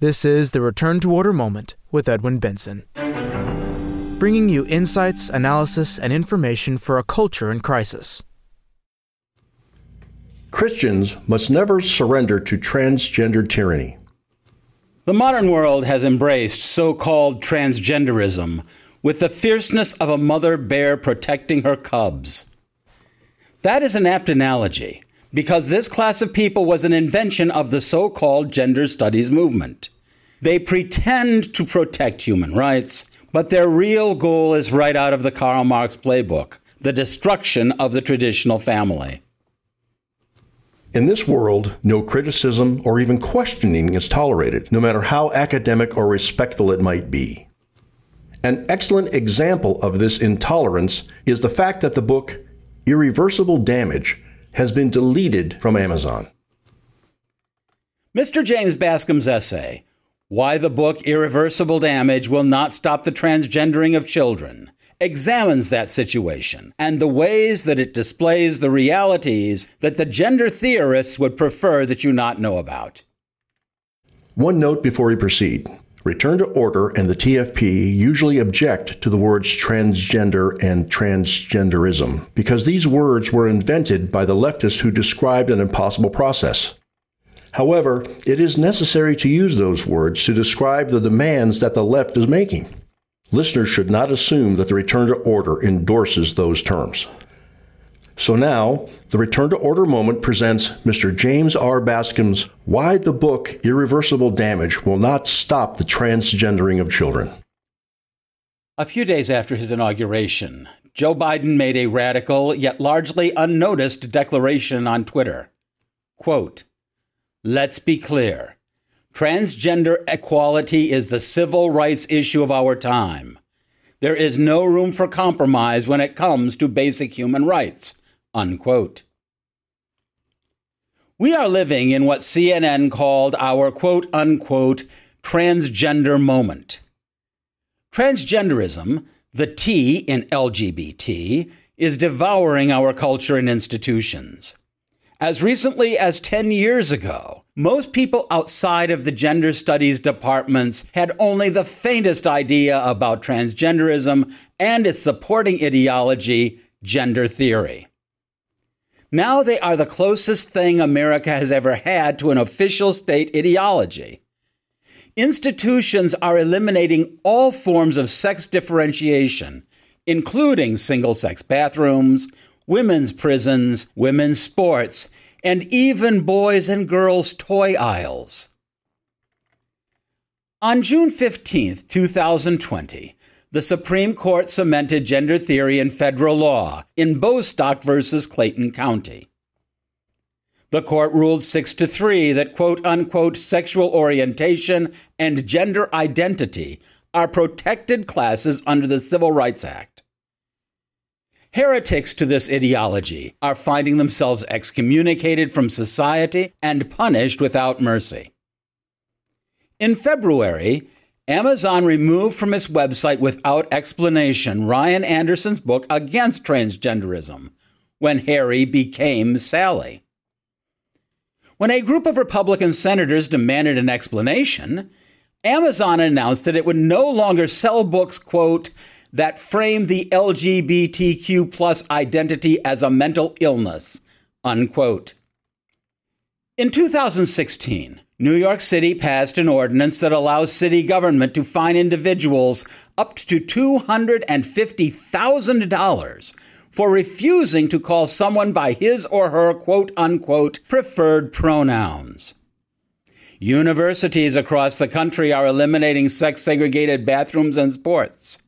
This is the Return to Order Moment with Edwin Benson, bringing you insights, analysis, and information for a culture in crisis. Christians must never surrender to transgender tyranny. The modern world has embraced so called transgenderism with the fierceness of a mother bear protecting her cubs. That is an apt analogy because this class of people was an invention of the so called gender studies movement. They pretend to protect human rights, but their real goal is right out of the Karl Marx playbook the destruction of the traditional family. In this world, no criticism or even questioning is tolerated, no matter how academic or respectful it might be. An excellent example of this intolerance is the fact that the book Irreversible Damage has been deleted from Amazon. Mr. James Bascom's essay, Why the Book Irreversible Damage Will Not Stop the Transgendering of Children, examines that situation and the ways that it displays the realities that the gender theorists would prefer that you not know about. One note before we proceed. Return to Order and the TFP usually object to the words transgender and transgenderism because these words were invented by the leftists who described an impossible process. However, it is necessary to use those words to describe the demands that the left is making. Listeners should not assume that the Return to Order endorses those terms. So now, the Return to Order moment presents Mr. James R. Bascom's Why the Book Irreversible Damage Will Not Stop the Transgendering of Children. A few days after his inauguration, Joe Biden made a radical yet largely unnoticed declaration on Twitter. Quote, Let's be clear. Transgender equality is the civil rights issue of our time. There is no room for compromise when it comes to basic human rights. Unquote. We are living in what CNN called our quote unquote transgender moment. Transgenderism, the T in LGBT, is devouring our culture and institutions. As recently as 10 years ago, most people outside of the gender studies departments had only the faintest idea about transgenderism and its supporting ideology, gender theory. Now they are the closest thing America has ever had to an official state ideology. Institutions are eliminating all forms of sex differentiation, including single sex bathrooms, women's prisons, women's sports, and even boys and girls' toy aisles. On June 15, 2020, the Supreme Court cemented gender theory in federal law in Bostock versus Clayton County. The court ruled 6 to 3 that quote unquote sexual orientation and gender identity are protected classes under the Civil Rights Act. Heretics to this ideology are finding themselves excommunicated from society and punished without mercy. In February, Amazon removed from its website without explanation Ryan Anderson's book against transgenderism when Harry became Sally. When a group of Republican senators demanded an explanation, Amazon announced that it would no longer sell books, quote, that frame the LGBTQ plus identity as a mental illness, unquote. In 2016, New York City passed an ordinance that allows city government to fine individuals up to $250,000 for refusing to call someone by his or her quote unquote preferred pronouns. Universities across the country are eliminating sex segregated bathrooms and sports.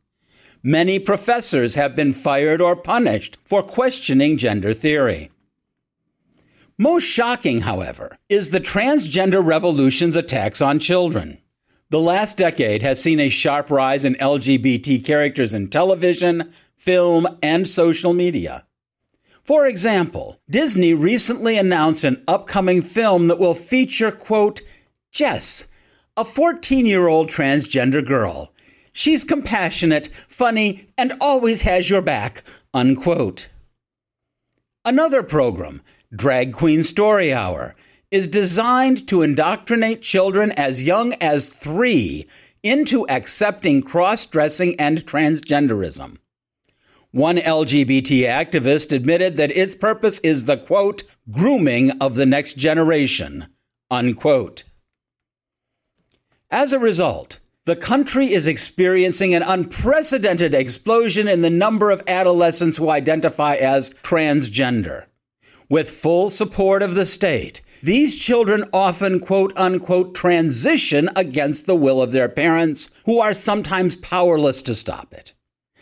Many professors have been fired or punished for questioning gender theory. Most shocking, however, is the transgender revolution's attacks on children. The last decade has seen a sharp rise in LGBT characters in television, film, and social media. For example, Disney recently announced an upcoming film that will feature, quote, Jess, a 14 year old transgender girl She's compassionate, funny, and always has your back. Unquote. Another program, Drag Queen Story Hour, is designed to indoctrinate children as young as three into accepting cross dressing and transgenderism. One LGBT activist admitted that its purpose is the quote, grooming of the next generation, unquote. As a result, the country is experiencing an unprecedented explosion in the number of adolescents who identify as transgender. With full support of the state, these children often quote unquote transition against the will of their parents, who are sometimes powerless to stop it.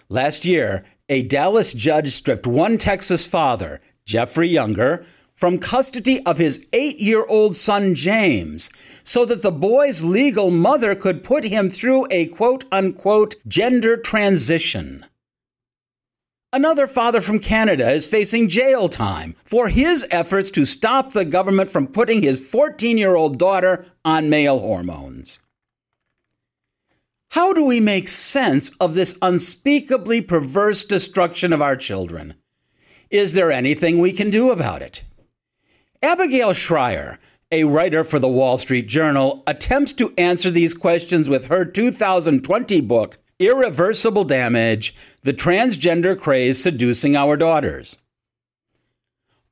Last year, a Dallas judge stripped one Texas father, Jeffrey Younger, from custody of his eight year old son James so that the boy's legal mother could put him through a quote unquote gender transition. Another father from Canada is facing jail time for his efforts to stop the government from putting his 14 year old daughter on male hormones. How do we make sense of this unspeakably perverse destruction of our children? Is there anything we can do about it? Abigail Shrier, a writer for the Wall Street Journal, attempts to answer these questions with her 2020 book, Irreversible Damage The Transgender Craze Seducing Our Daughters.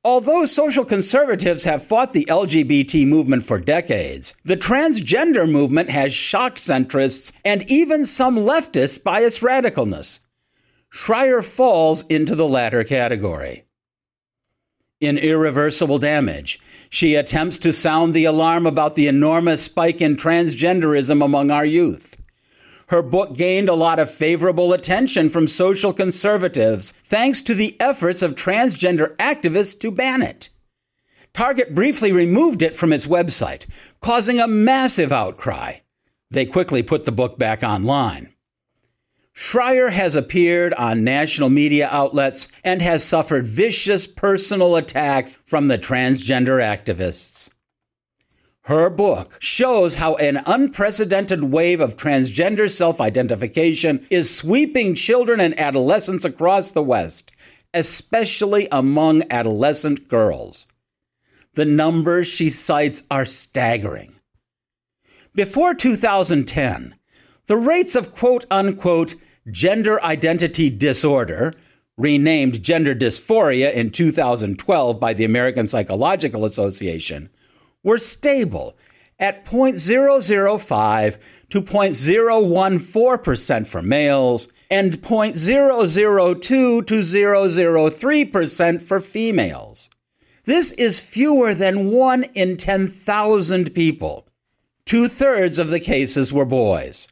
Although social conservatives have fought the LGBT movement for decades, the transgender movement has shocked centrists and even some leftists by its radicalness. Shrier falls into the latter category. In Irreversible Damage, she attempts to sound the alarm about the enormous spike in transgenderism among our youth. Her book gained a lot of favorable attention from social conservatives thanks to the efforts of transgender activists to ban it. Target briefly removed it from its website, causing a massive outcry. They quickly put the book back online. Shrier has appeared on national media outlets and has suffered vicious personal attacks from the transgender activists. Her book shows how an unprecedented wave of transgender self identification is sweeping children and adolescents across the West, especially among adolescent girls. The numbers she cites are staggering. Before 2010, the rates of quote unquote gender identity disorder, renamed gender dysphoria in 2012 by the American Psychological Association, were stable at 0.005 to 0.014% for males and 0.002 to 003% for females. This is fewer than 1 in 10,000 people. Two thirds of the cases were boys.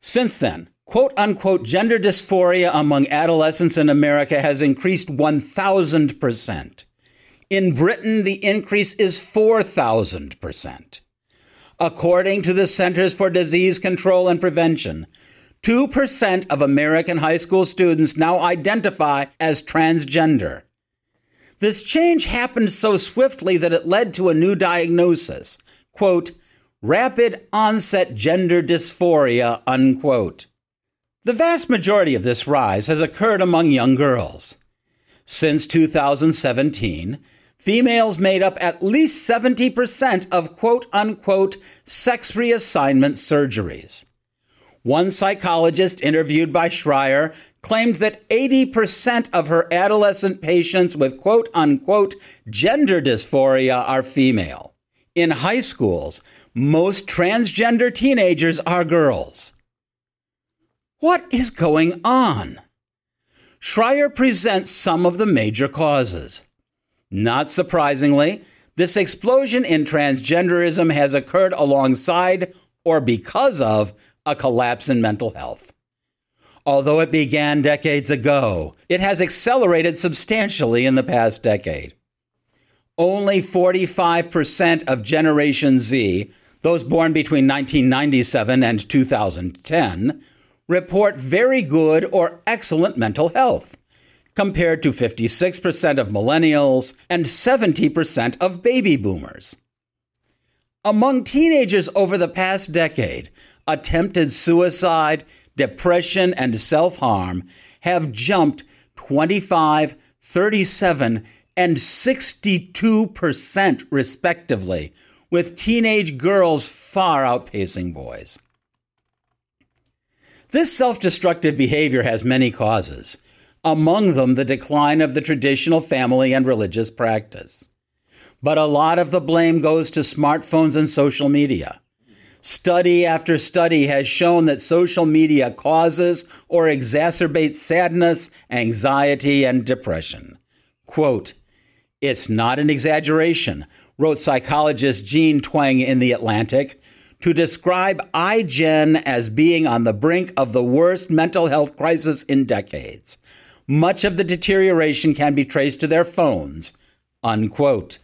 Since then, quote unquote gender dysphoria among adolescents in America has increased 1,000%. In Britain, the increase is 4,000%. According to the Centers for Disease Control and Prevention, 2% of American high school students now identify as transgender. This change happened so swiftly that it led to a new diagnosis, quote, rapid onset gender dysphoria, unquote. The vast majority of this rise has occurred among young girls. Since 2017, females made up at least 70% of quote unquote sex reassignment surgeries. One psychologist interviewed by Shrier claimed that 80% of her adolescent patients with quote unquote gender dysphoria are female. In high schools, most transgender teenagers are girls. What is going on? Shrier presents some of the major causes. Not surprisingly, this explosion in transgenderism has occurred alongside or because of a collapse in mental health. Although it began decades ago, it has accelerated substantially in the past decade. Only 45% of Generation Z, those born between 1997 and 2010, report very good or excellent mental health compared to 56% of millennials and 70% of baby boomers. Among teenagers over the past decade, attempted suicide, depression, and self harm have jumped 25, 37, and 62%, respectively, with teenage girls far outpacing boys. This self destructive behavior has many causes, among them the decline of the traditional family and religious practice. But a lot of the blame goes to smartphones and social media. Study after study has shown that social media causes or exacerbates sadness, anxiety, and depression. Quote, It's not an exaggeration, wrote psychologist Jean Twenge in The Atlantic, to describe iGen as being on the brink of the worst mental health crisis in decades. Much of the deterioration can be traced to their phones. Unquote.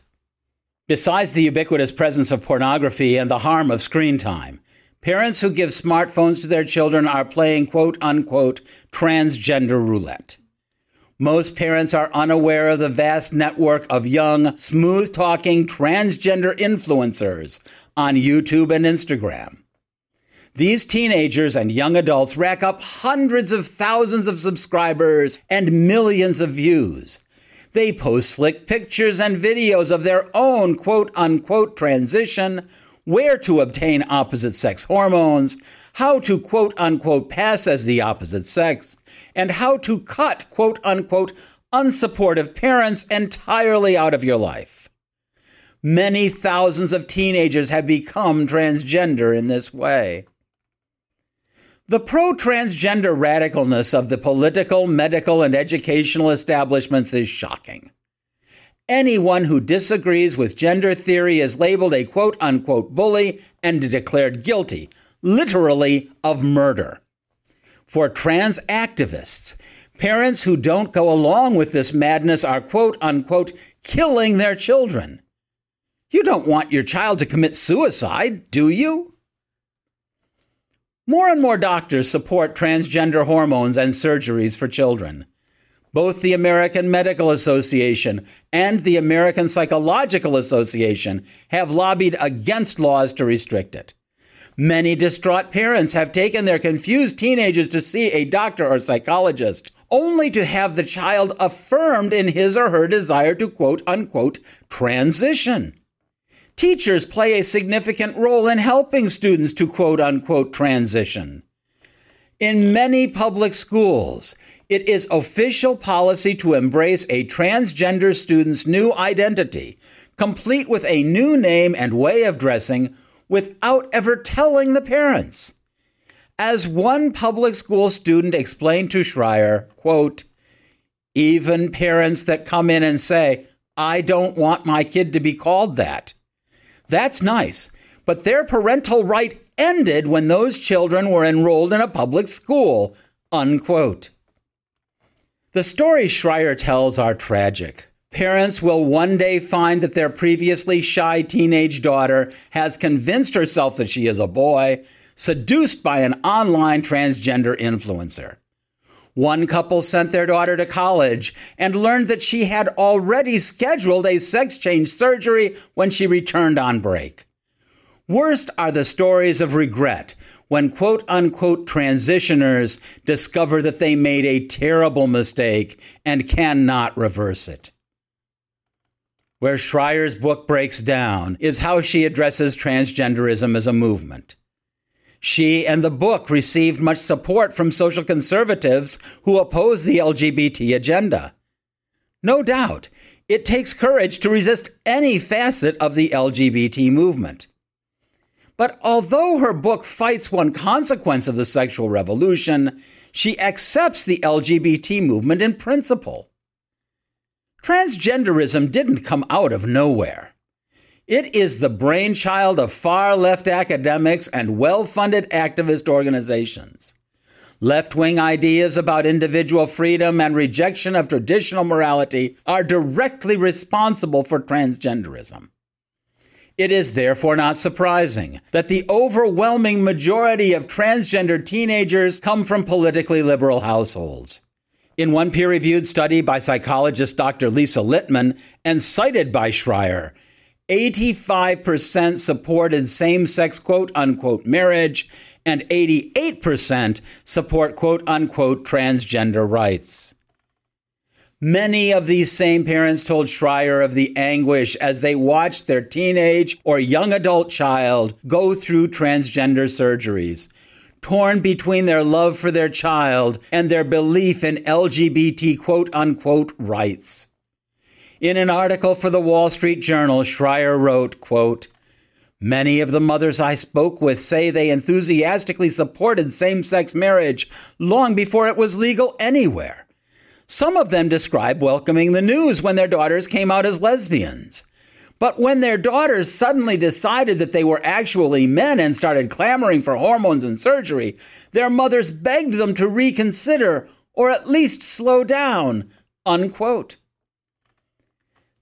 Besides the ubiquitous presence of pornography and the harm of screen time, parents who give smartphones to their children are playing quote unquote transgender roulette. Most parents are unaware of the vast network of young, smooth talking transgender influencers on YouTube and Instagram. These teenagers and young adults rack up hundreds of thousands of subscribers and millions of views. They post slick pictures and videos of their own quote unquote transition, where to obtain opposite sex hormones, how to quote unquote pass as the opposite sex, and how to cut quote unquote unsupportive parents entirely out of your life. Many thousands of teenagers have become transgender in this way. The pro transgender radicalness of the political, medical, and educational establishments is shocking. Anyone who disagrees with gender theory is labeled a quote unquote bully and declared guilty, literally, of murder. For trans activists, parents who don't go along with this madness are quote unquote killing their children. You don't want your child to commit suicide, do you? More and more doctors support transgender hormones and surgeries for children. Both the American Medical Association and the American Psychological Association have lobbied against laws to restrict it. Many distraught parents have taken their confused teenagers to see a doctor or psychologist, only to have the child affirmed in his or her desire to quote unquote transition. Teachers play a significant role in helping students to quote unquote transition. In many public schools, it is official policy to embrace a transgender student's new identity, complete with a new name and way of dressing, without ever telling the parents. As one public school student explained to Shrier, quote, even parents that come in and say, I don't want my kid to be called that, that's nice. But their parental right ended when those children were enrolled in a public school. Unquote. The stories Shrier tells are tragic. Parents will one day find that their previously shy teenage daughter has convinced herself that she is a boy, seduced by an online transgender influencer. One couple sent their daughter to college and learned that she had already scheduled a sex change surgery when she returned on break. Worst are the stories of regret when quote unquote transitioners discover that they made a terrible mistake and cannot reverse it. Where Shrier's book breaks down is how she addresses transgenderism as a movement. She and the book received much support from social conservatives who oppose the LGBT agenda. No doubt, it takes courage to resist any facet of the LGBT movement. But although her book fights one consequence of the sexual revolution, she accepts the LGBT movement in principle. Transgenderism didn't come out of nowhere. It is the brainchild of far left academics and well funded activist organizations. Left wing ideas about individual freedom and rejection of traditional morality are directly responsible for transgenderism. It is therefore not surprising that the overwhelming majority of transgender teenagers come from politically liberal households. In one peer reviewed study by psychologist Dr. Lisa Littman and cited by Shrier, 85% supported same sex quote unquote marriage, and 88% support quote unquote transgender rights. Many of these same parents told Shrier of the anguish as they watched their teenage or young adult child go through transgender surgeries, torn between their love for their child and their belief in LGBT quote unquote rights. In an article for the Wall Street Journal, Shrier wrote, quote, Many of the mothers I spoke with say they enthusiastically supported same sex marriage long before it was legal anywhere. Some of them describe welcoming the news when their daughters came out as lesbians. But when their daughters suddenly decided that they were actually men and started clamoring for hormones and surgery, their mothers begged them to reconsider or at least slow down. Unquote.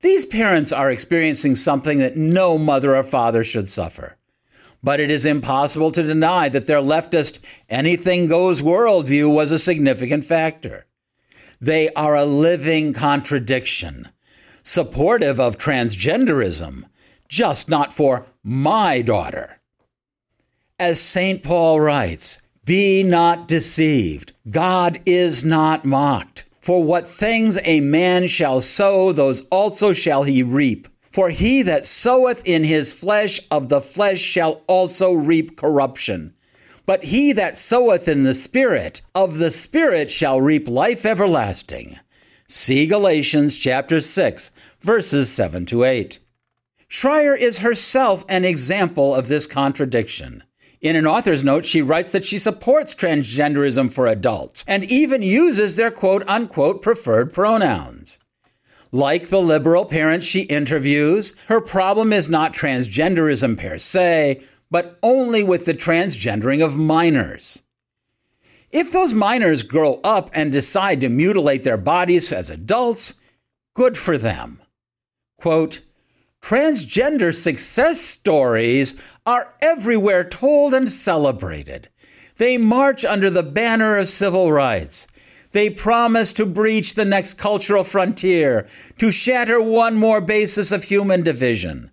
These parents are experiencing something that no mother or father should suffer. But it is impossible to deny that their leftist anything goes worldview was a significant factor. They are a living contradiction, supportive of transgenderism, just not for my daughter. As St. Paul writes, be not deceived. God is not mocked. For what things a man shall sow, those also shall he reap. For he that soweth in his flesh of the flesh shall also reap corruption. But he that soweth in the Spirit, of the Spirit shall reap life everlasting. See Galatians chapter 6, verses 7 to 8. Shrier is herself an example of this contradiction. In an author's note, she writes that she supports transgenderism for adults and even uses their quote unquote preferred pronouns. Like the liberal parents she interviews, her problem is not transgenderism per se, but only with the transgendering of minors. If those minors grow up and decide to mutilate their bodies as adults, good for them. Quote, transgender success stories are everywhere told and celebrated. They march under the banner of civil rights. They promise to breach the next cultural frontier, to shatter one more basis of human division.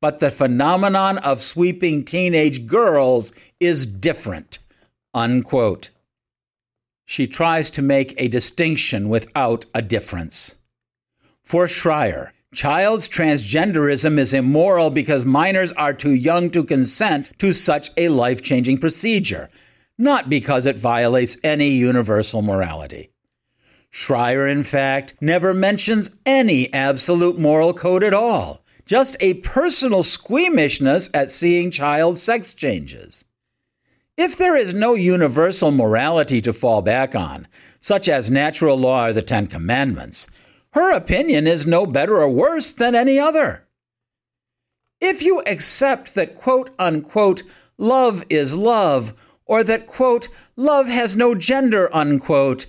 But the phenomenon of sweeping teenage girls is different. Unquote. She tries to make a distinction without a difference. For Shrier, child's transgenderism is immoral because minors are too young to consent to such a life changing procedure, not because it violates any universal morality. Shrier, in fact, never mentions any absolute moral code at all just a personal squeamishness at seeing child sex changes. If there is no universal morality to fall back on, such as natural law or the Ten Commandments, her opinion is no better or worse than any other. If you accept that quote unquote love is love, or that quote love has no gender unquote,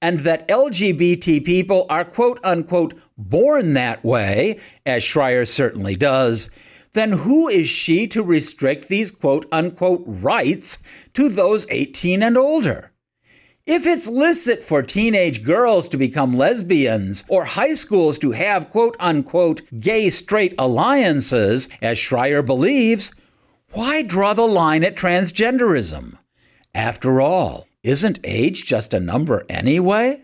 and that LGBT people are quote unquote born that way, as Shrier certainly does, then who is she to restrict these quote unquote rights to those 18 and older? If it's licit for teenage girls to become lesbians or high schools to have quote unquote gay straight alliances, as Shrier believes, why draw the line at transgenderism? After all, isn't age just a number anyway?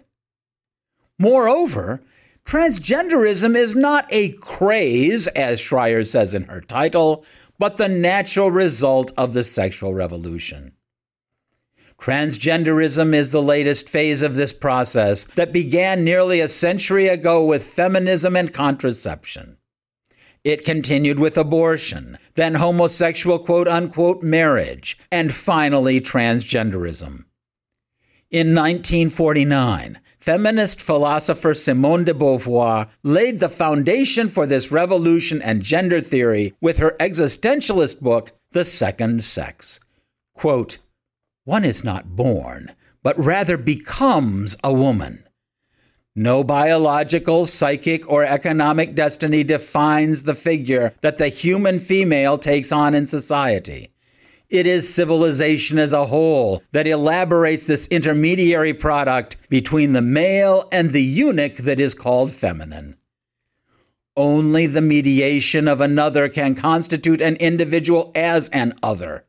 Moreover, Transgenderism is not a craze, as Shrier says in her title, but the natural result of the sexual revolution. Transgenderism is the latest phase of this process that began nearly a century ago with feminism and contraception. It continued with abortion, then homosexual quote unquote marriage, and finally transgenderism. In 1949, feminist philosopher Simone de Beauvoir laid the foundation for this revolution and gender theory with her existentialist book, The Second Sex. Quote, One is not born, but rather becomes a woman. No biological, psychic, or economic destiny defines the figure that the human female takes on in society. It is civilization as a whole that elaborates this intermediary product between the male and the eunuch that is called feminine. Only the mediation of another can constitute an individual as an other.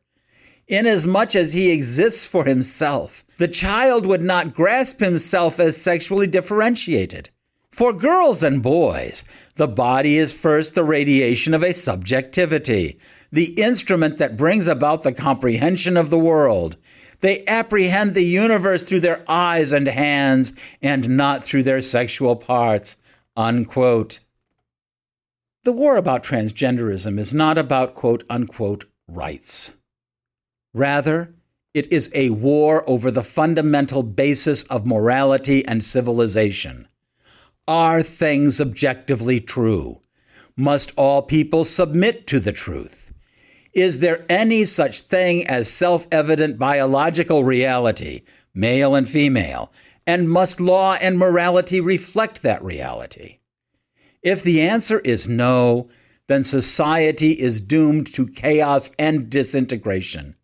Inasmuch as he exists for himself, the child would not grasp himself as sexually differentiated. For girls and boys, the body is first the radiation of a subjectivity, the instrument that brings about the comprehension of the world. They apprehend the universe through their eyes and hands and not through their sexual parts. Unquote. The war about transgenderism is not about quote unquote rights. Rather, it is a war over the fundamental basis of morality and civilization. Are things objectively true? Must all people submit to the truth? Is there any such thing as self evident biological reality, male and female? And must law and morality reflect that reality? If the answer is no, then society is doomed to chaos and disintegration.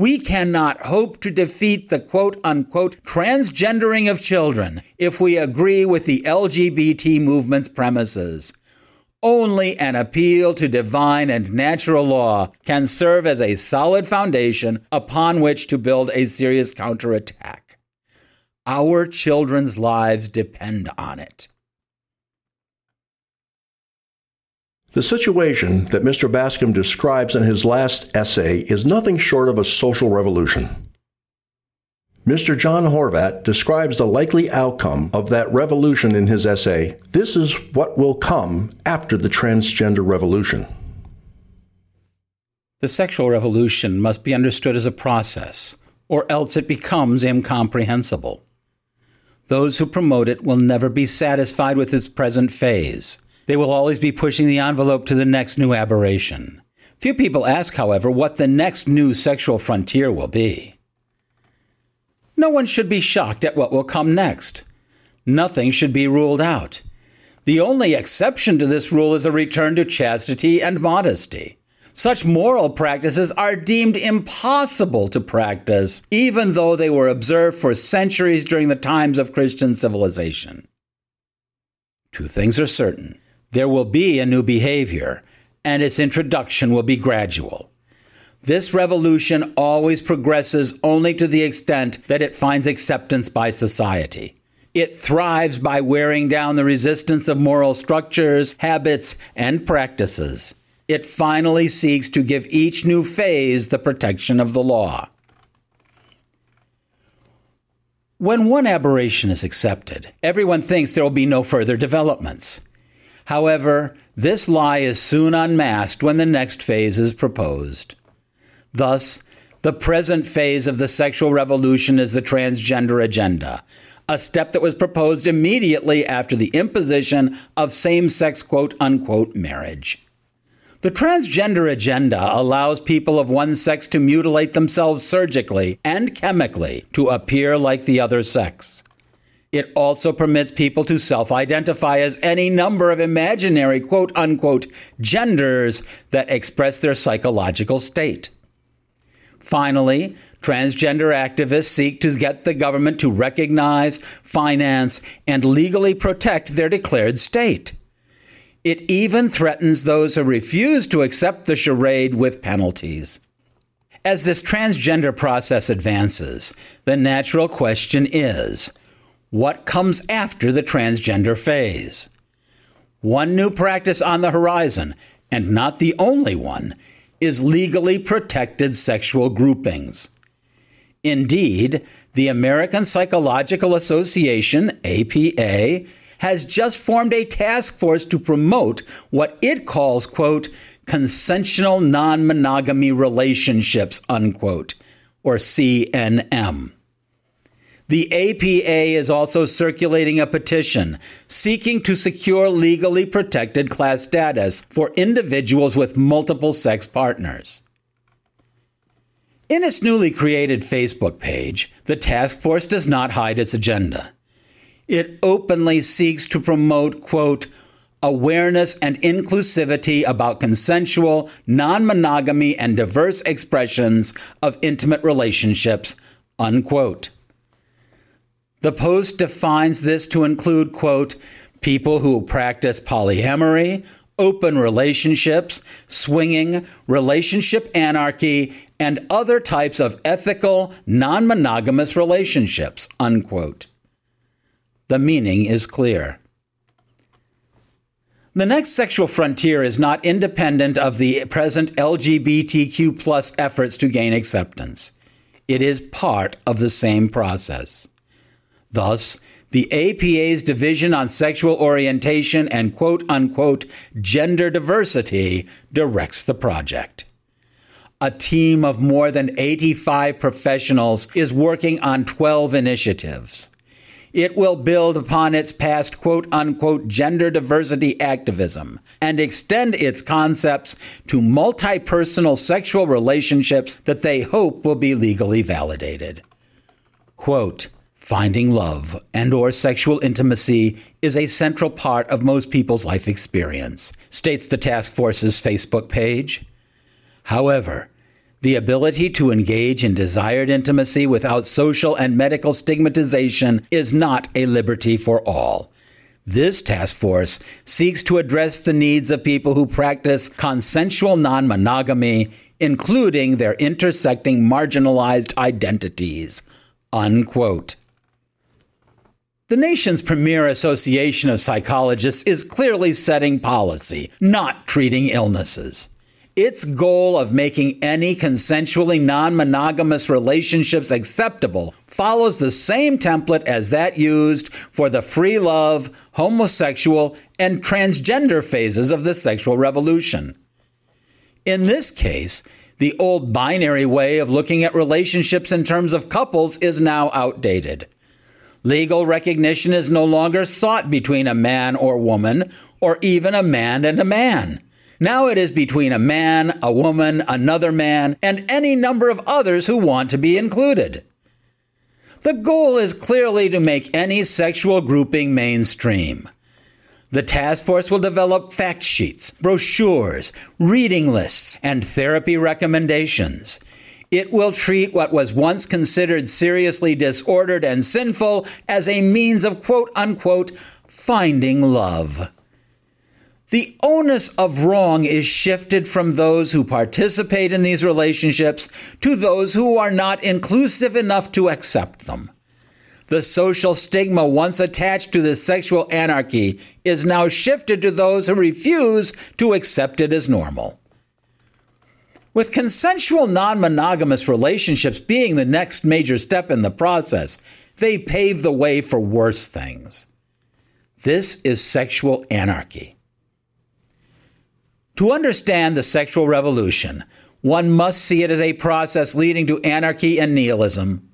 We cannot hope to defeat the quote unquote transgendering of children if we agree with the LGBT movement's premises. Only an appeal to divine and natural law can serve as a solid foundation upon which to build a serious counterattack. Our children's lives depend on it. The situation that Mr. Bascom describes in his last essay is nothing short of a social revolution. Mr. John Horvat describes the likely outcome of that revolution in his essay. This is what will come after the transgender revolution. The sexual revolution must be understood as a process, or else it becomes incomprehensible. Those who promote it will never be satisfied with its present phase they will always be pushing the envelope to the next new aberration. Few people ask, however, what the next new sexual frontier will be. No one should be shocked at what will come next. Nothing should be ruled out. The only exception to this rule is a return to chastity and modesty. Such moral practices are deemed impossible to practice, even though they were observed for centuries during the times of Christian civilization. Two things are certain there will be a new behavior, and its introduction will be gradual. This revolution always progresses only to the extent that it finds acceptance by society. It thrives by wearing down the resistance of moral structures, habits, and practices. It finally seeks to give each new phase the protection of the law. When one aberration is accepted, everyone thinks there will be no further developments. However, this lie is soon unmasked when the next phase is proposed. Thus, the present phase of the sexual revolution is the transgender agenda, a step that was proposed immediately after the imposition of same sex quote unquote marriage. The transgender agenda allows people of one sex to mutilate themselves surgically and chemically to appear like the other sex. It also permits people to self identify as any number of imaginary quote unquote genders that express their psychological state. Finally, transgender activists seek to get the government to recognize, finance, and legally protect their declared state. It even threatens those who refuse to accept the charade with penalties. As this transgender process advances, the natural question is what comes after the transgender phase. One new practice on the horizon, and not the only one, is legally protected sexual groupings. Indeed, the American Psychological Association, APA, has just formed a task force to promote what it calls, quote, consensual non monogamy relationships, unquote, or CNM. The APA is also circulating a petition seeking to secure legally protected class status for individuals with multiple sex partners. In its newly created Facebook page, the task force does not hide its agenda. It openly seeks to promote, quote, awareness and inclusivity about consensual, non monogamy, and diverse expressions of intimate relationships, unquote. The Post defines this to include, quote, people who practice polyamory, open relationships, swinging, relationship anarchy, and other types of ethical, non monogamous relationships, unquote. The meaning is clear. The next sexual frontier is not independent of the present LGBTQ plus efforts to gain acceptance. It is part of the same process. Thus, the APA's Division on Sexual Orientation and quote unquote gender diversity directs the project. A team of more than 85 professionals is working on 12 initiatives. It will build upon its past quote unquote gender diversity activism and extend its concepts to multi personal sexual relationships that they hope will be legally validated. Quote, Finding love and or sexual intimacy is a central part of most people's life experience, states the task force's Facebook page. However, the ability to engage in desired intimacy without social and medical stigmatization is not a liberty for all. This task force seeks to address the needs of people who practice consensual non monogamy, including their intersecting marginalized identities. Unquote. The nation's premier association of psychologists is clearly setting policy, not treating illnesses. Its goal of making any consensually non monogamous relationships acceptable follows the same template as that used for the free love, homosexual, and transgender phases of the sexual revolution. In this case, the old binary way of looking at relationships in terms of couples is now outdated. Legal recognition is no longer sought between a man or woman, or even a man and a man. Now it is between a man, a woman, another man, and any number of others who want to be included. The goal is clearly to make any sexual grouping mainstream. The task force will develop fact sheets, brochures, reading lists, and therapy recommendations. It will treat what was once considered seriously disordered and sinful as a means of quote unquote finding love. The onus of wrong is shifted from those who participate in these relationships to those who are not inclusive enough to accept them. The social stigma once attached to this sexual anarchy is now shifted to those who refuse to accept it as normal. With consensual non monogamous relationships being the next major step in the process, they pave the way for worse things. This is sexual anarchy. To understand the sexual revolution, one must see it as a process leading to anarchy and nihilism.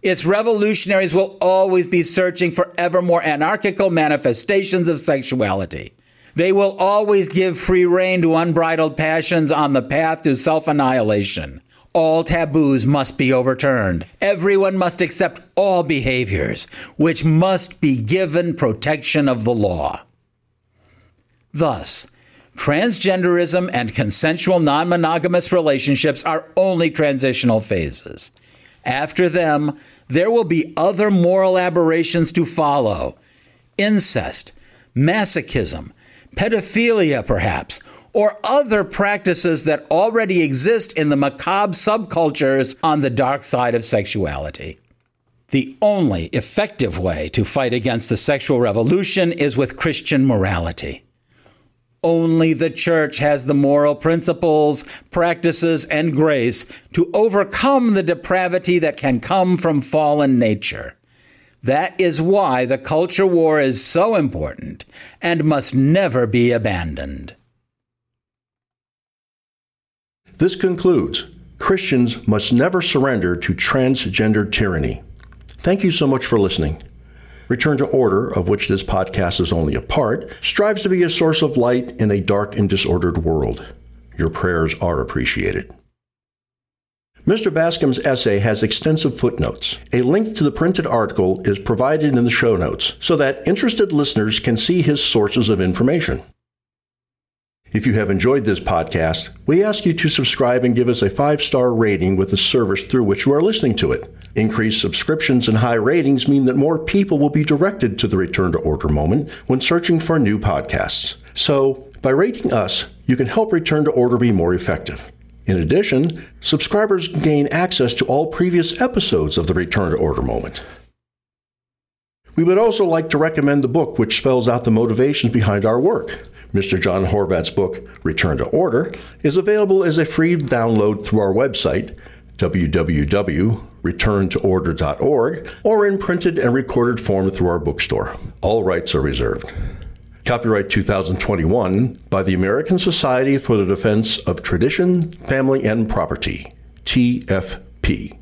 Its revolutionaries will always be searching for ever more anarchical manifestations of sexuality. They will always give free rein to unbridled passions on the path to self annihilation. All taboos must be overturned. Everyone must accept all behaviors, which must be given protection of the law. Thus, Transgenderism and consensual non monogamous relationships are only transitional phases. After them, there will be other moral aberrations to follow incest, masochism, pedophilia, perhaps, or other practices that already exist in the macabre subcultures on the dark side of sexuality. The only effective way to fight against the sexual revolution is with Christian morality. Only the church has the moral principles, practices, and grace to overcome the depravity that can come from fallen nature. That is why the culture war is so important and must never be abandoned. This concludes Christians must never surrender to transgender tyranny. Thank you so much for listening. Return to Order, of which this podcast is only a part, strives to be a source of light in a dark and disordered world. Your prayers are appreciated. Mr. Bascom's essay has extensive footnotes. A link to the printed article is provided in the show notes so that interested listeners can see his sources of information. If you have enjoyed this podcast, we ask you to subscribe and give us a five star rating with the service through which you are listening to it. Increased subscriptions and high ratings mean that more people will be directed to the Return to Order moment when searching for new podcasts. So, by rating us, you can help Return to Order be more effective. In addition, subscribers gain access to all previous episodes of the Return to Order moment. We would also like to recommend the book which spells out the motivations behind our work. Mr. John Horvat's book, Return to Order, is available as a free download through our website, www.returntoorder.org, or in printed and recorded form through our bookstore. All rights are reserved. Copyright 2021 by the American Society for the Defense of Tradition, Family, and Property, TFP.